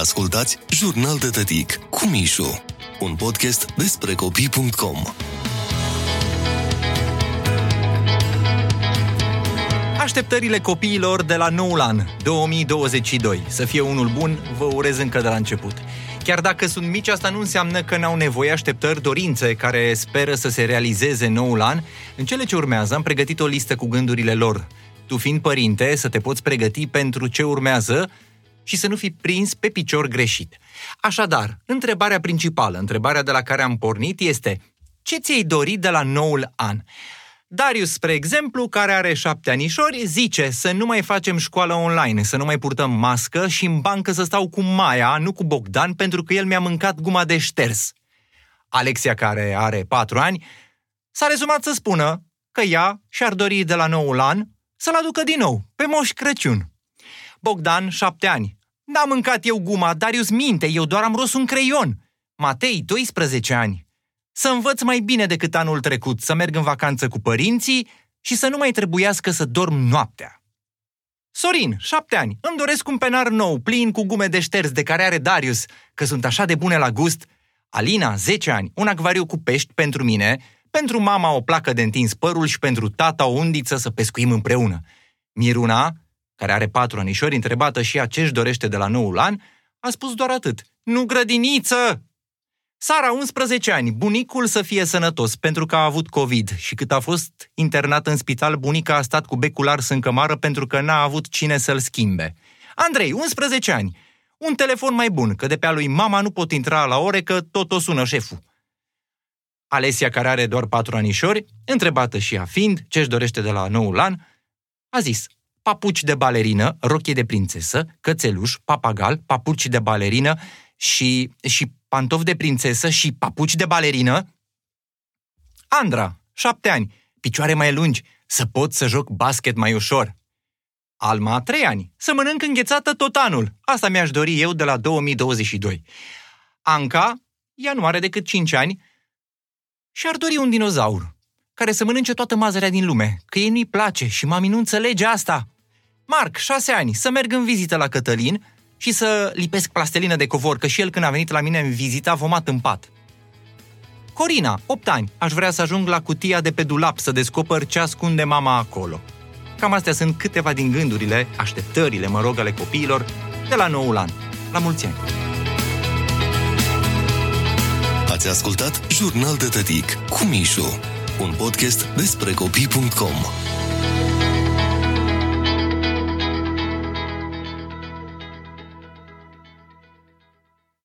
Ascultați Jurnal de Tătic cu Mișu, un podcast despre copii.com. Așteptările copiilor de la noul an 2022. Să fie unul bun, vă urez încă de la început. Chiar dacă sunt mici, asta nu înseamnă că n-au nevoie așteptări, dorințe care speră să se realizeze noul an. În cele ce urmează am pregătit o listă cu gândurile lor. Tu fiind părinte, să te poți pregăti pentru ce urmează și să nu fi prins pe picior greșit. Așadar, întrebarea principală, întrebarea de la care am pornit este ce ți-ai dorit de la noul an? Darius, spre exemplu, care are șapte anișori, zice să nu mai facem școală online, să nu mai purtăm mască și în bancă să stau cu Maia, nu cu Bogdan, pentru că el mi-a mâncat guma de șters. Alexia, care are patru ani, s-a rezumat să spună că ea și-ar dori de la noul an să-l aducă din nou, pe Moș Crăciun. Bogdan, șapte ani. N-am mâncat eu guma, Darius minte, eu doar am rost un creion. Matei, 12 ani să învăț mai bine decât anul trecut, să merg în vacanță cu părinții și să nu mai trebuiască să dorm noaptea. Sorin, șapte ani, îmi doresc un penar nou, plin cu gume de șters de care are Darius, că sunt așa de bune la gust. Alina, 10 ani, un acvariu cu pești pentru mine, pentru mama o placă de întins părul și pentru tata o undiță să pescuim împreună. Miruna, care are patru anișori, întrebată și ea ce-și dorește de la noul an, a spus doar atât. Nu grădiniță, Sara, 11 ani, bunicul să fie sănătos pentru că a avut COVID și cât a fost internat în spital, bunica a stat cu becul ars în cămară pentru că n-a avut cine să-l schimbe. Andrei, 11 ani, un telefon mai bun, că de pe a lui mama nu pot intra la ore că tot o sună șeful. Alesia, care are doar patru anișori, întrebată și ea fiind ce-și dorește de la noul an, a zis papuci de balerină, rochie de prințesă, cățeluș, papagal, papuci de balerină și, și pantofi de prințesă și papuci de balerină? Andra, șapte ani, picioare mai lungi, să pot să joc basket mai ușor. Alma, trei ani, să mănânc înghețată tot anul. Asta mi-aș dori eu de la 2022. Anca, ea nu are decât cinci ani, și ar dori un dinozaur, care să mănânce toată mazărea din lume, că ei nu-i place și mami nu înțelege asta. Marc, șase ani, să merg în vizită la Cătălin și să lipesc plastelină de covor, că și el când a venit la mine în vizită a vomat în pat. Corina, 8 ani, aș vrea să ajung la cutia de pe dulap să descoper ce ascunde mama acolo. Cam astea sunt câteva din gândurile, așteptările, mă rog, ale copiilor de la noul an. La mulți ani! Ați ascultat Jurnal de Tătic cu Mișu, un podcast despre copii.com.